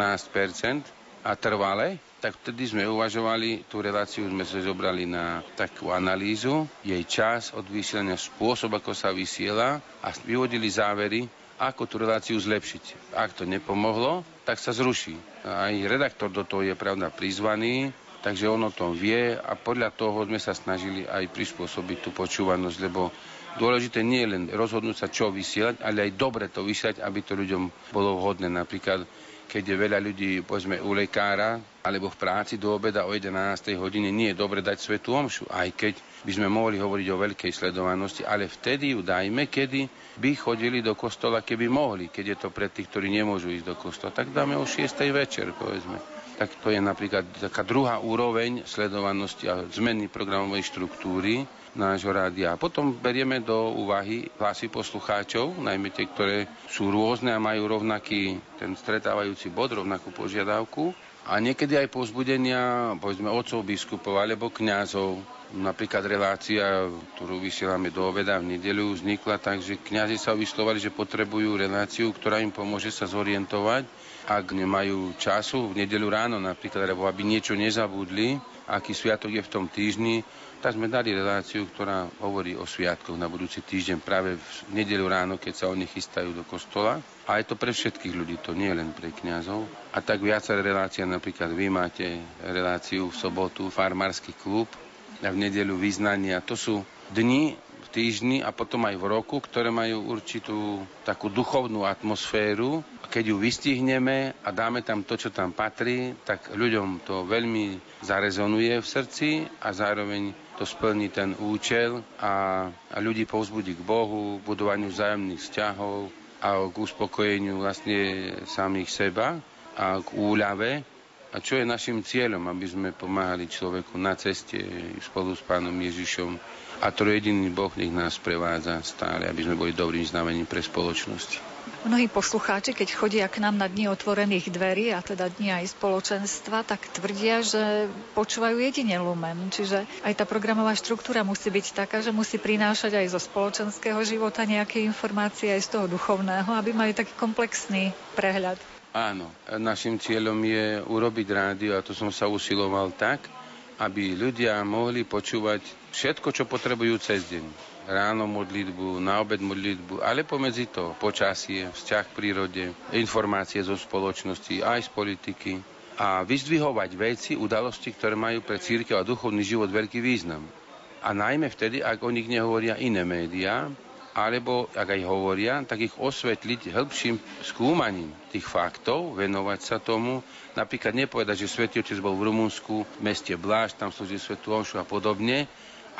a trvale, tak vtedy sme uvažovali, tú reláciu sme sa zobrali na takú analýzu, jej čas od vysielania, spôsob, ako sa vysiela a vyvodili závery, ako tú reláciu zlepšiť. Ak to nepomohlo, tak sa zruší. Aj redaktor do toho je pravda prizvaný, takže on o tom vie a podľa toho sme sa snažili aj prispôsobiť tú počúvanosť, lebo dôležité nie je len rozhodnúť sa, čo vysielať, ale aj dobre to vysielať, aby to ľuďom bolo vhodné. Napríklad keď je veľa ľudí, povedzme, u lekára alebo v práci do obeda o 11. hodine, nie je dobre dať svetú omšu, aj keď by sme mohli hovoriť o veľkej sledovanosti, ale vtedy ju dajme, kedy by chodili do kostola, keby mohli, keď je to pre tých, ktorí nemôžu ísť do kostola, tak dáme o 6. večer, povedzme. Tak to je napríklad taká druhá úroveň sledovanosti a zmeny programovej štruktúry, nášho rádia. Potom berieme do úvahy hlasy poslucháčov, najmä tie, ktoré sú rôzne a majú rovnaký ten stretávajúci bod, rovnakú požiadavku. A niekedy aj pozbudenia, povedzme, otcov biskupov alebo kňazov. Napríklad relácia, ktorú vysielame do obeda v nedelu, vznikla tak, že kňazi sa vyslovali, že potrebujú reláciu, ktorá im pomôže sa zorientovať, ak nemajú času v nedelu ráno napríklad, alebo aby niečo nezabudli, aký sviatok je v tom týždni, tak sme dali reláciu, ktorá hovorí o sviatkoch na budúci týždeň práve v nedelu ráno, keď sa oni chystajú do kostola. A je to pre všetkých ľudí, to nie len pre kňazov. A tak viaceré relácie, napríklad vy máte reláciu v sobotu, farmársky klub, v nedelu vyznania. To sú dni v týždni a potom aj v roku, ktoré majú určitú takú duchovnú atmosféru. Keď ju vystihneme a dáme tam to, čo tam patrí, tak ľuďom to veľmi zarezonuje v srdci a zároveň to splní ten účel a, a ľudí povzbudí k Bohu, budovaniu vzájomných vzťahov a k uspokojeniu vlastne samých seba a k úľave. A čo je našim cieľom, aby sme pomáhali človeku na ceste spolu s pánom Ježišom a trojediný Boh nech nás prevádza stále, aby sme boli dobrým znamením pre spoločnosť. Mnohí poslucháči, keď chodia k nám na dni otvorených dverí, a teda dni aj spoločenstva, tak tvrdia, že počúvajú jedine Lumen. Čiže aj tá programová štruktúra musí byť taká, že musí prinášať aj zo spoločenského života nejaké informácie aj z toho duchovného, aby mali taký komplexný prehľad. Áno, našim cieľom je urobiť rádio a to som sa usiloval tak, aby ľudia mohli počúvať všetko, čo potrebujú cez deň ráno modlitbu, na obed modlitbu, ale pomedzi to počasie, vzťah k prírode, informácie zo spoločnosti, aj z politiky a vyzdvihovať veci, udalosti, ktoré majú pre církev a duchovný život veľký význam. A najmä vtedy, ak o nich nehovoria iné médiá, alebo ak aj hovoria, tak ich osvetliť hĺbším skúmaním tých faktov, venovať sa tomu. Napríklad nepovedať, že Svetý Otec bol v Rumunsku, v meste Bláš, tam slúži Svetú Omšu a podobne,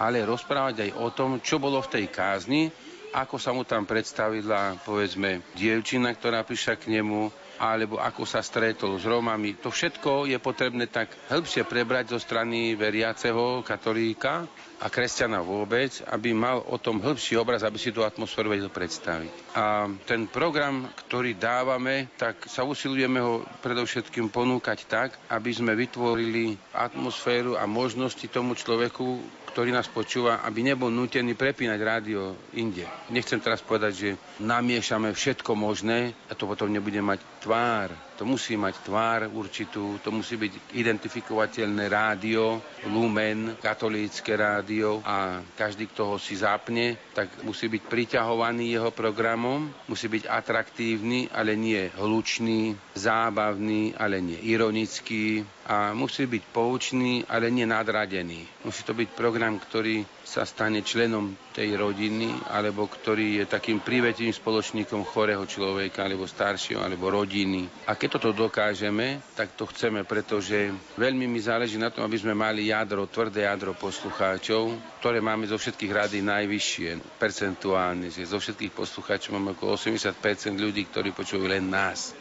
ale rozprávať aj o tom, čo bolo v tej kázni, ako sa mu tam predstavila, povedzme, dievčina, ktorá prišla k nemu, alebo ako sa stretol s Rómami. To všetko je potrebné tak hĺbšie prebrať zo strany veriaceho katolíka a kresťana vôbec, aby mal o tom hĺbší obraz, aby si tú atmosféru vedel predstaviť. A ten program, ktorý dávame, tak sa usilujeme ho predovšetkým ponúkať tak, aby sme vytvorili atmosféru a možnosti tomu človeku, ktorý nás počúva, aby nebol nutený prepínať rádio inde. Nechcem teraz povedať, že namiešame všetko možné a to potom nebude mať tvár. To musí mať tvár určitú, to musí byť identifikovateľné rádio, lumen, katolícke rádio a každý, kto ho si zapne, tak musí byť priťahovaný jeho programom, musí byť atraktívny, ale nie hlučný, zábavný, ale nie ironický a musí byť poučný, ale nie nadradený. Musí to byť program, ktorý sa stane členom tej rodiny, alebo ktorý je takým privetým spoločníkom chorého človeka, alebo staršieho, alebo rodiny. A keď toto dokážeme, tak to chceme, pretože veľmi mi záleží na tom, aby sme mali jadro, tvrdé jadro poslucháčov, ktoré máme zo všetkých rady najvyššie, percentuálne, že zo všetkých poslucháčov máme okolo 80% ľudí, ktorí počujú len nás.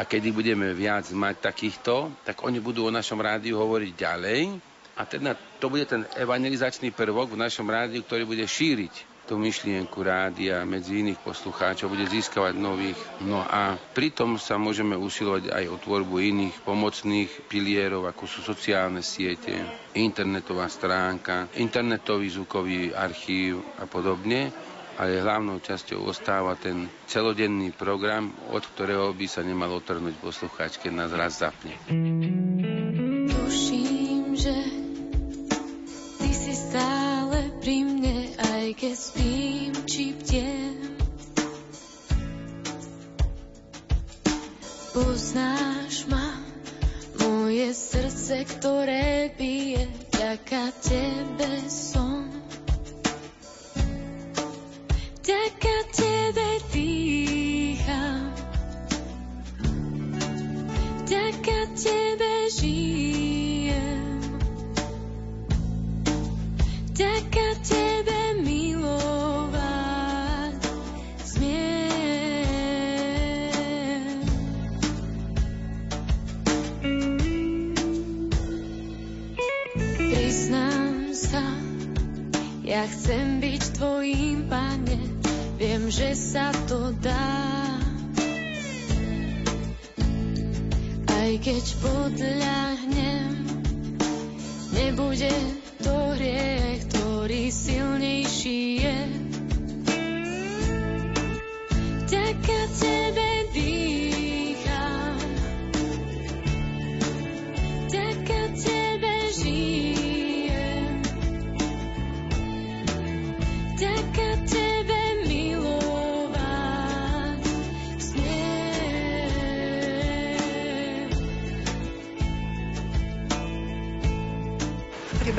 A kedy budeme viac mať takýchto, tak oni budú o našom rádiu hovoriť ďalej a teda to bude ten evangelizačný prvok v našom rádiu, ktorý bude šíriť tú myšlienku rádia medzi iných poslucháčov, bude získavať nových. No a pritom sa môžeme usilovať aj o tvorbu iných pomocných pilierov, ako sú sociálne siete, internetová stránka, internetový zvukový archív a podobne ale hlavnou časťou ostáva ten celodenný program, od ktorého by sa nemalo otrhnúť poslucháč, keď nás raz zapne. Keď spím či bdiem. Poznáš ma, moje srdce, ktoré bije, vďaka tebe som. Viem, že sa to dá. Aj keď podľahnem, nebude to hriech, ktorý silnejší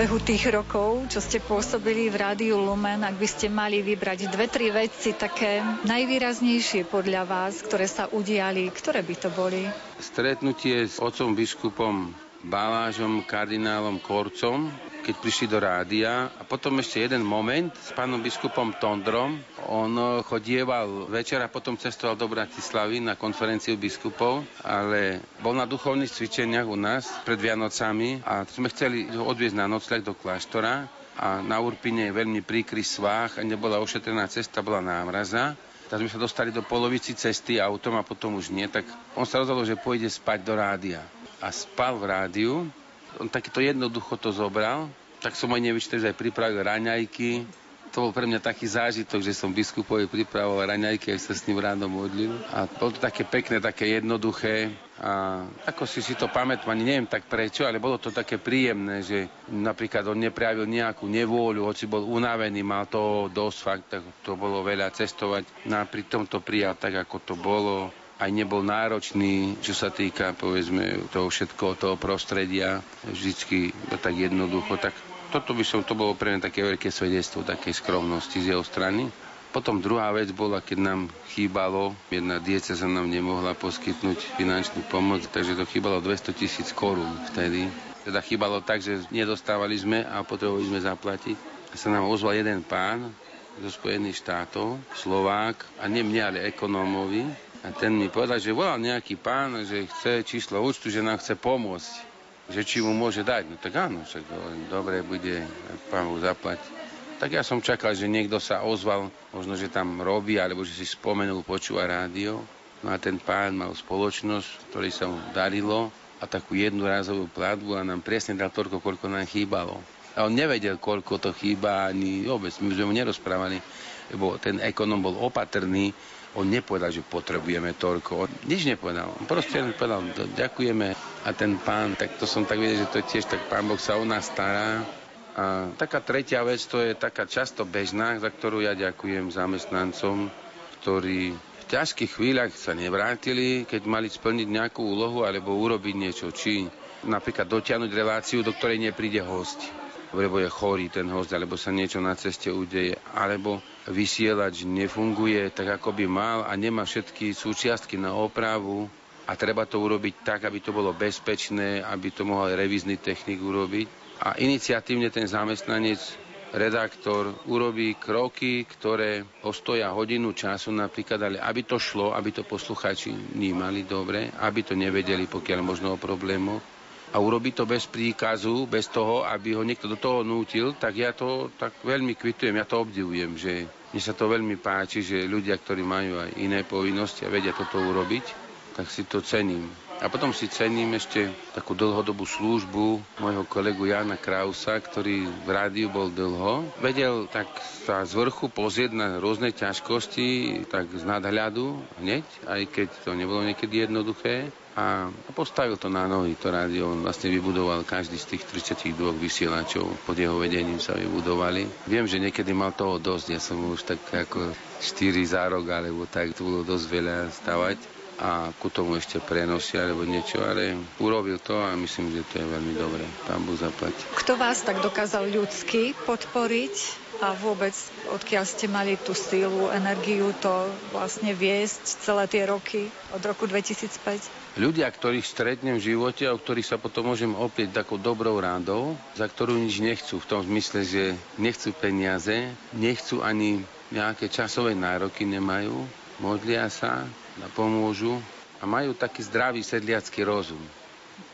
priebehu tých rokov, čo ste pôsobili v Rádiu Lumen, ak by ste mali vybrať dve, tri veci také najvýraznejšie podľa vás, ktoré sa udiali, ktoré by to boli? Stretnutie s otcom biskupom Balážom, kardinálom Korcom, keď prišli do rádia. A potom ešte jeden moment s pánom biskupom Tondrom. On eh, chodieval večer a potom cestoval do Bratislavy na konferenciu biskupov, ale bol na duchovných cvičeniach u nás pred Vianocami a sme chceli ho odviezť na nocľah do kláštora a na Urpine je veľmi príkry svách a nebola ošetrená cesta, bola námraza. Tak sme sa dostali do polovici cesty autom a potom už nie, tak on sa rozhodol, že pôjde spať do rádia. A spal v rádiu, on takéto jednoducho to zobral, tak som aj nevyčítal, že aj pripravil raňajky. To bol pre mňa taký zážitok, že som biskupovi pripravoval raňajky, aj sa s ním ráno modlil. A bolo to také pekné, také jednoduché. A ako si si to pamätám, ani neviem tak prečo, ale bolo to také príjemné, že napríklad on neprejavil nejakú nevôľu, hoci bol unavený, mal to dosť fakt, tak to bolo veľa cestovať. No a pri tom to prijal tak, ako to bolo aj nebol náročný, čo sa týka, povedzme, toho všetkoho, toho prostredia, vždycky tak jednoducho. Tak toto by som, to bolo pre mňa také veľké svedectvo takej skromnosti z jeho strany. Potom druhá vec bola, keď nám chýbalo, jedna sa nám nemohla poskytnúť finančnú pomoc, takže to chýbalo 200 tisíc korún vtedy. Teda chýbalo tak, že nedostávali sme a potrebovali sme zaplatiť. Sa nám ozval jeden pán zo Spojených štátov, Slovák, a nie mne, ale ekonómovi, a ten mi povedal, že volal nejaký pán, že chce číslo účtu, že nám chce pomôcť. Že či mu môže dať. No tak áno, však dobre bude, pán mu zaplať. Tak ja som čakal, že niekto sa ozval, možno, že tam robí, alebo že si spomenul, počúva rádio. No a ten pán mal spoločnosť, ktorý sa mu darilo a takú jednu platbu a nám presne dal toľko, koľko nám chýbalo. A on nevedel, koľko to chýba, ani vôbec, my sme mu nerozprávali, lebo ten ekonom bol opatrný, on nepovedal, že potrebujeme toľko. On nič nepovedal. On proste povedal, ďakujeme. A ten pán, tak to som tak videl, že to tiež tak pán Boh sa o nás stará. A taká tretia vec, to je taká často bežná, za ktorú ja ďakujem zamestnancom, ktorí v ťažkých chvíľach sa nevrátili, keď mali splniť nejakú úlohu alebo urobiť niečo. Či napríklad dotiahnuť reláciu, do ktorej nepríde host lebo je chorý ten host, alebo sa niečo na ceste udeje, alebo vysielač nefunguje tak, ako by mal a nemá všetky súčiastky na opravu a treba to urobiť tak, aby to bolo bezpečné, aby to mohol revízny technik urobiť. A iniciatívne ten zamestnanec redaktor urobí kroky, ktoré ostoja hodinu času napríklad, ale aby to šlo, aby to poslucháči vnímali dobre, aby to nevedeli, pokiaľ možno o problémoch a urobiť to bez príkazu, bez toho, aby ho niekto do toho nútil, tak ja to tak veľmi kvitujem, ja to obdivujem, že mne sa to veľmi páči, že ľudia, ktorí majú aj iné povinnosti a vedia toto urobiť, tak si to cením. A potom si cením ešte takú dlhodobú službu môjho kolegu Jana Krausa, ktorý v rádiu bol dlho. Vedel tak sa z vrchu pozrieť na rôzne ťažkosti, tak z nadhľadu hneď, aj keď to nebolo niekedy jednoduché a postavil to na nohy, to rádio. On vlastne vybudoval každý z tých 32 vysielačov, pod jeho vedením sa vybudovali. Viem, že niekedy mal toho dosť, ja som už tak ako 4 za rok, alebo tak, to bolo dosť veľa stavať a ku tomu ešte prenosy alebo niečo, ale urobil to a myslím, že to je veľmi dobré. Pán Búh zaplať. Kto vás tak dokázal ľudsky podporiť a vôbec odkiaľ ste mali tú sílu, energiu to vlastne viesť celé tie roky od roku 2005? Ľudia, ktorých stretnem v živote a o ktorých sa potom môžem oprieť takou dobrou rádou, za ktorú nič nechcú, v tom zmysle, že nechcú peniaze, nechcú ani nejaké časové nároky nemajú, modlia sa, pomôžu a majú taký zdravý sedliacký rozum.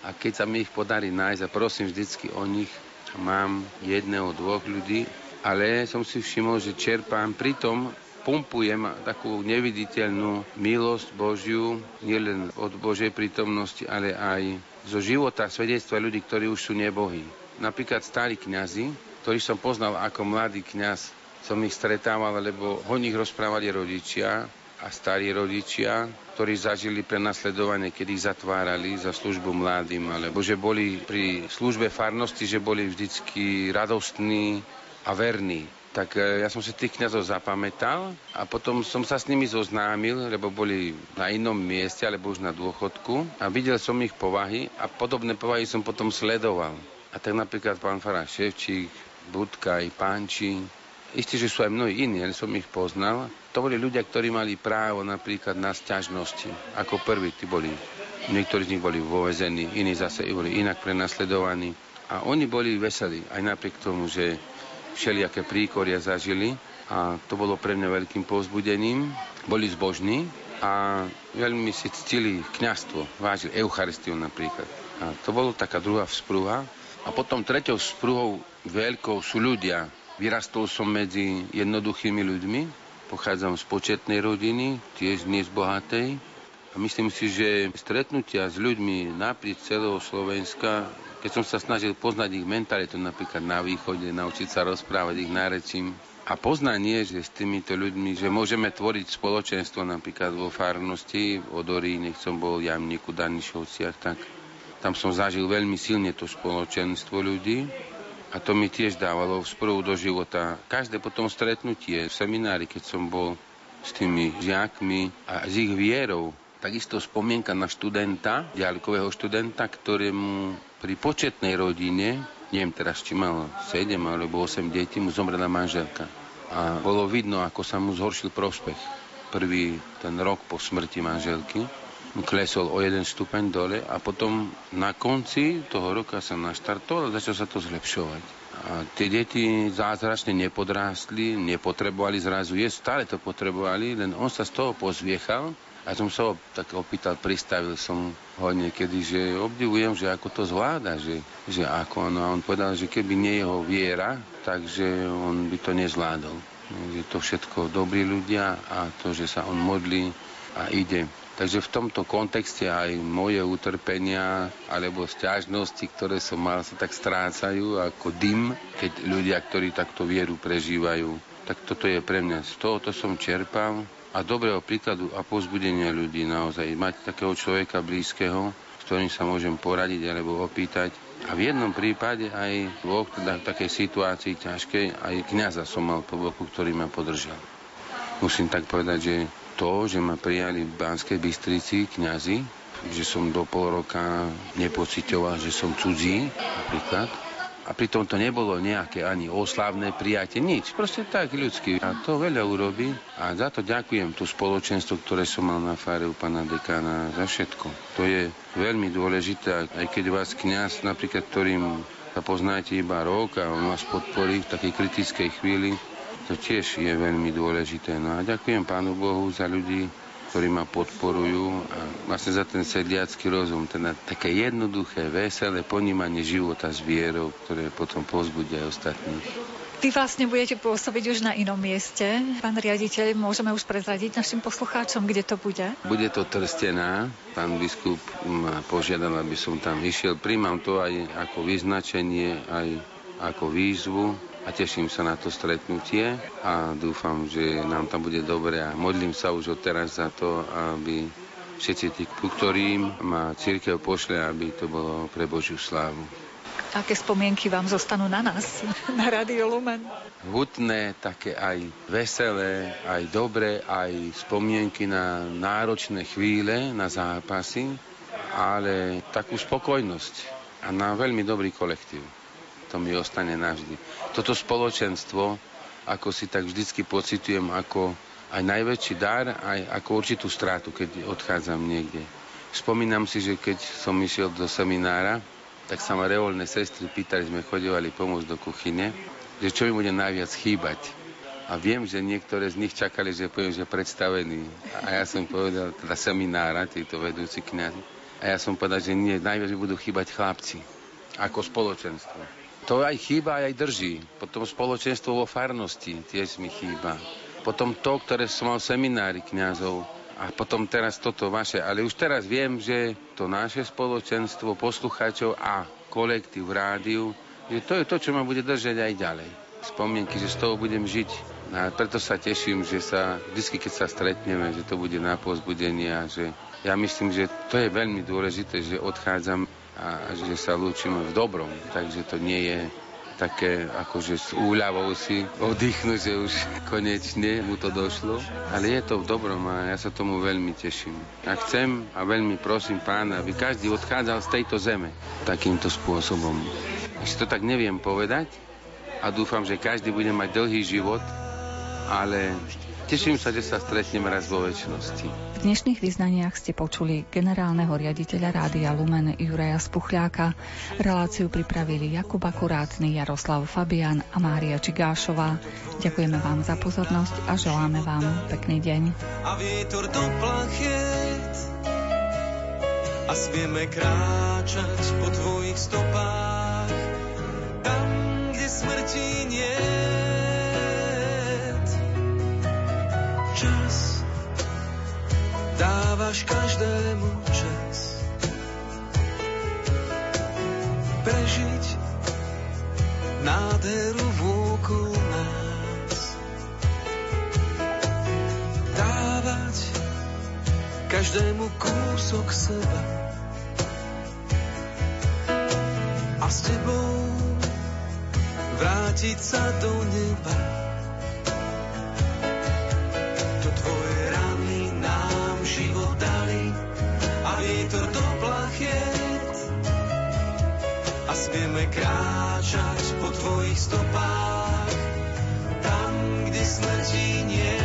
A keď sa mi ich podarí nájsť a prosím vždycky o nich, mám jedného, dvoch ľudí, ale som si všimol, že čerpám, pritom pumpujem takú neviditeľnú milosť Božiu, nielen od Božej prítomnosti, ale aj zo života svedectva ľudí, ktorí už sú nebohí. Napríklad starí kňazi, ktorých som poznal ako mladý kňaz, som ich stretával, lebo o nich rozprávali rodičia a starí rodičia, ktorí zažili prenasledovanie, kedy ich zatvárali za službu mladým, alebo že boli pri službe farnosti, že boli vždycky radostní a verní. Tak e, ja som si tých kniazov zapamätal a potom som sa s nimi zoznámil, lebo boli na inom mieste, alebo už na dôchodku a videl som ich povahy a podobné povahy som potom sledoval. A tak napríklad pán Fará Ševčík, Budkaj, Pánči, Isté, že sú aj mnohí iní, ale som ich poznal. To boli ľudia, ktorí mali právo napríklad na sťažnosti. Ako prví, tí boli, niektorí z nich boli vovezení, iní zase boli inak prenasledovaní. A oni boli veselí, aj napriek tomu, že všelijaké príkoria zažili. A to bolo pre mňa veľkým povzbudením. Boli zbožní a veľmi si ctili kňastvo, vážili Eucharistiu napríklad. A to bolo taká druhá vzprúha. A potom treťou vzprúhou veľkou sú ľudia, Vyrastol som medzi jednoduchými ľuďmi, pochádzam z početnej rodiny, tiež nie z bohatej. A myslím si, že stretnutia s ľuďmi naprieč celého Slovenska, keď som sa snažil poznať ich mentalitu napríklad na východe, naučiť sa rozprávať ich nárečím, a poznanie, že s týmito ľuďmi, že môžeme tvoriť spoločenstvo napríklad vo farnosti, v nech som bol Jamníku, Danišovciach, tak tam som zažil veľmi silne to spoločenstvo ľudí a to mi tiež dávalo vzprvu do života. Každé potom stretnutie v seminári, keď som bol s tými žiakmi a s ich vierou, takisto spomienka na študenta, ďalkového študenta, ktorému pri početnej rodine, neviem teraz, či mal 7 alebo 8 detí, mu zomrela manželka. A bolo vidno, ako sa mu zhoršil prospech. Prvý ten rok po smrti manželky klesol o jeden stupeň dole a potom na konci toho roka sa naštartoval a začal sa to zlepšovať. A tie deti zázračne nepodrástli, nepotrebovali zrazu jesť, stále to potrebovali, len on sa z toho pozviechal a som sa ho tak opýtal, pristavil som ho niekedy, že obdivujem, že ako to zvláda, že, že ako. No a on povedal, že keby nie jeho viera, takže on by to nezvládol. Že to všetko dobrí ľudia a to, že sa on modlí a ide Takže v tomto kontexte aj moje utrpenia alebo stiažnosti, ktoré som mal, sa tak strácajú ako dym, keď ľudia, ktorí takto vieru prežívajú. Tak toto je pre mňa. Z tohoto som čerpal a dobrého príkladu a pozbudenia ľudí naozaj. Mať takého človeka blízkeho, s ktorým sa môžem poradiť alebo opýtať. A v jednom prípade aj dvoch, teda takej situácii ťažkej, aj kniaza som mal po boku, ktorý ma podržal. Musím tak povedať, že to, že ma prijali v Banskej Bystrici kňazi, že som do pol roka nepocitoval, že som cudzí napríklad. A pritom to nebolo nejaké ani oslavné prijatie, nič. Proste tak ľudský. A to veľa urobí. A za to ďakujem tú spoločenstvo, ktoré som mal na fáre u pána dekána, za všetko. To je veľmi dôležité, aj keď vás kňaz, napríklad, ktorým sa poznáte iba rok a on vás podporí v takej kritickej chvíli, to tiež je veľmi dôležité. No a ďakujem Pánu Bohu za ľudí, ktorí ma podporujú a vlastne za ten sedliacký rozum, teda také jednoduché, veselé ponímanie života s vierou, ktoré potom pozbudia aj ostatných. Vy vlastne budete pôsobiť už na inom mieste. Pán riaditeľ, môžeme už prezradiť našim poslucháčom, kde to bude? Bude to Trstená. Pán biskup ma požiadal, aby som tam išiel. Príjmam to aj ako vyznačenie, aj ako výzvu a teším sa na to stretnutie a dúfam, že nám tam bude dobre a modlím sa už od teraz za to, aby všetci tí, ktorým ma církev pošle, aby to bolo pre Božiu slávu. Aké spomienky vám zostanú na nás, na Radio Lumen? Hutné, také aj veselé, aj dobré, aj spomienky na náročné chvíle, na zápasy, ale takú spokojnosť a na veľmi dobrý kolektív. To mi ostane navždy. Toto spoločenstvo, ako si tak vždycky pocitujem, ako aj najväčší dar, aj ako určitú strátu, keď odchádzam niekde. Spomínam si, že keď som išiel do seminára, tak sa ma reolné sestry pýtali, sme chodevali pomôcť do kuchyne, že čo mi bude najviac chýbať. A viem, že niektoré z nich čakali, že poviem, že predstavený. A ja som povedal, teda seminára, títo vedúci kniazy. A ja som povedal, že nie, najviac mi budú chýbať chlapci, ako spoločenstvo. To aj chýba, aj drží. Potom spoločenstvo vo farnosti tiež mi chýba. Potom to, ktoré som mal seminári kňazov, a potom teraz toto vaše. Ale už teraz viem, že to naše spoločenstvo poslucháčov a kolektív rádiu, že to je to, čo ma bude držať aj ďalej. Spomienky, že z toho budem žiť. A preto sa teším, že sa vždy, keď sa stretneme, že to bude na pozbudenie a že ja myslím, že to je veľmi dôležité, že odchádzam a že sa lúčime v dobrom. Takže to nie je také akože s úľavou si oddychnúť, že už konečne mu to došlo. Ale je to v dobrom a ja sa tomu veľmi teším. A chcem a veľmi prosím pána, aby každý odchádzal z tejto zeme takýmto spôsobom. Ešte to tak neviem povedať a dúfam, že každý bude mať dlhý život, ale Teším sa, že sa stretneme raz vo väčšnosti. V dnešných vyznaniach ste počuli generálneho riaditeľa Rádia Lumen Juraja Spuchľáka. Reláciu pripravili Jakub Akurátny, Jaroslav Fabian a Mária Čigášová. Ďakujeme vám za pozornosť a želáme vám pekný deň. A vietor do plachiet a smieme kráčať po tvojich stopách dávaš každému čas. Prežiť nádheru vôkol nás. Dávať každému kúsok seba. A s tebou vrátiť sa do neba. Kráčať po tvojich stopách tam, kde smrti nie.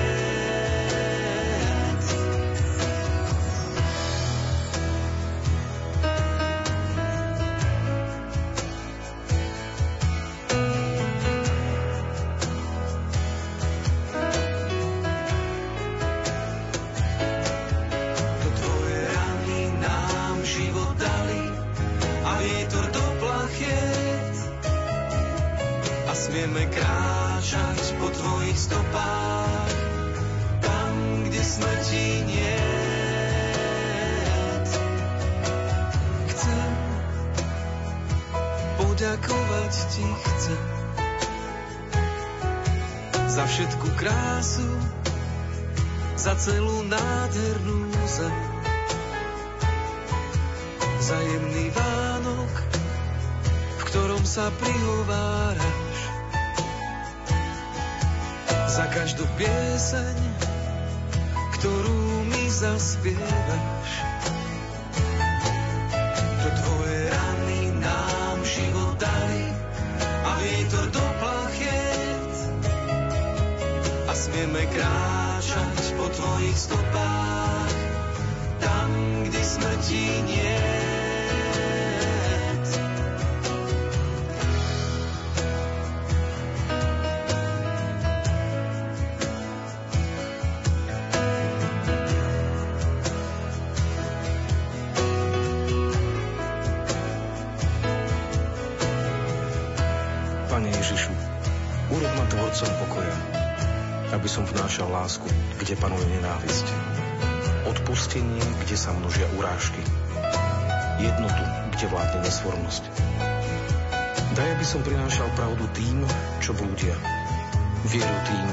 Nádhernú zem. Za jemný Vánok, v ktorom sa prihovára za každú pieseň, ktorú mi zaspievaš. To tvoje rany nám život dali a vietor do plachiet a smieme kráčať po tvojich stopách smrti nie je. aby som vnášal lásku, kde panuje nenávisť. Odpustenie, kde sa množia urážky. Jednotu, kde vládne nesvornosť. Daj, aby som prinášal pravdu tým, čo blúdia. Vieru tým,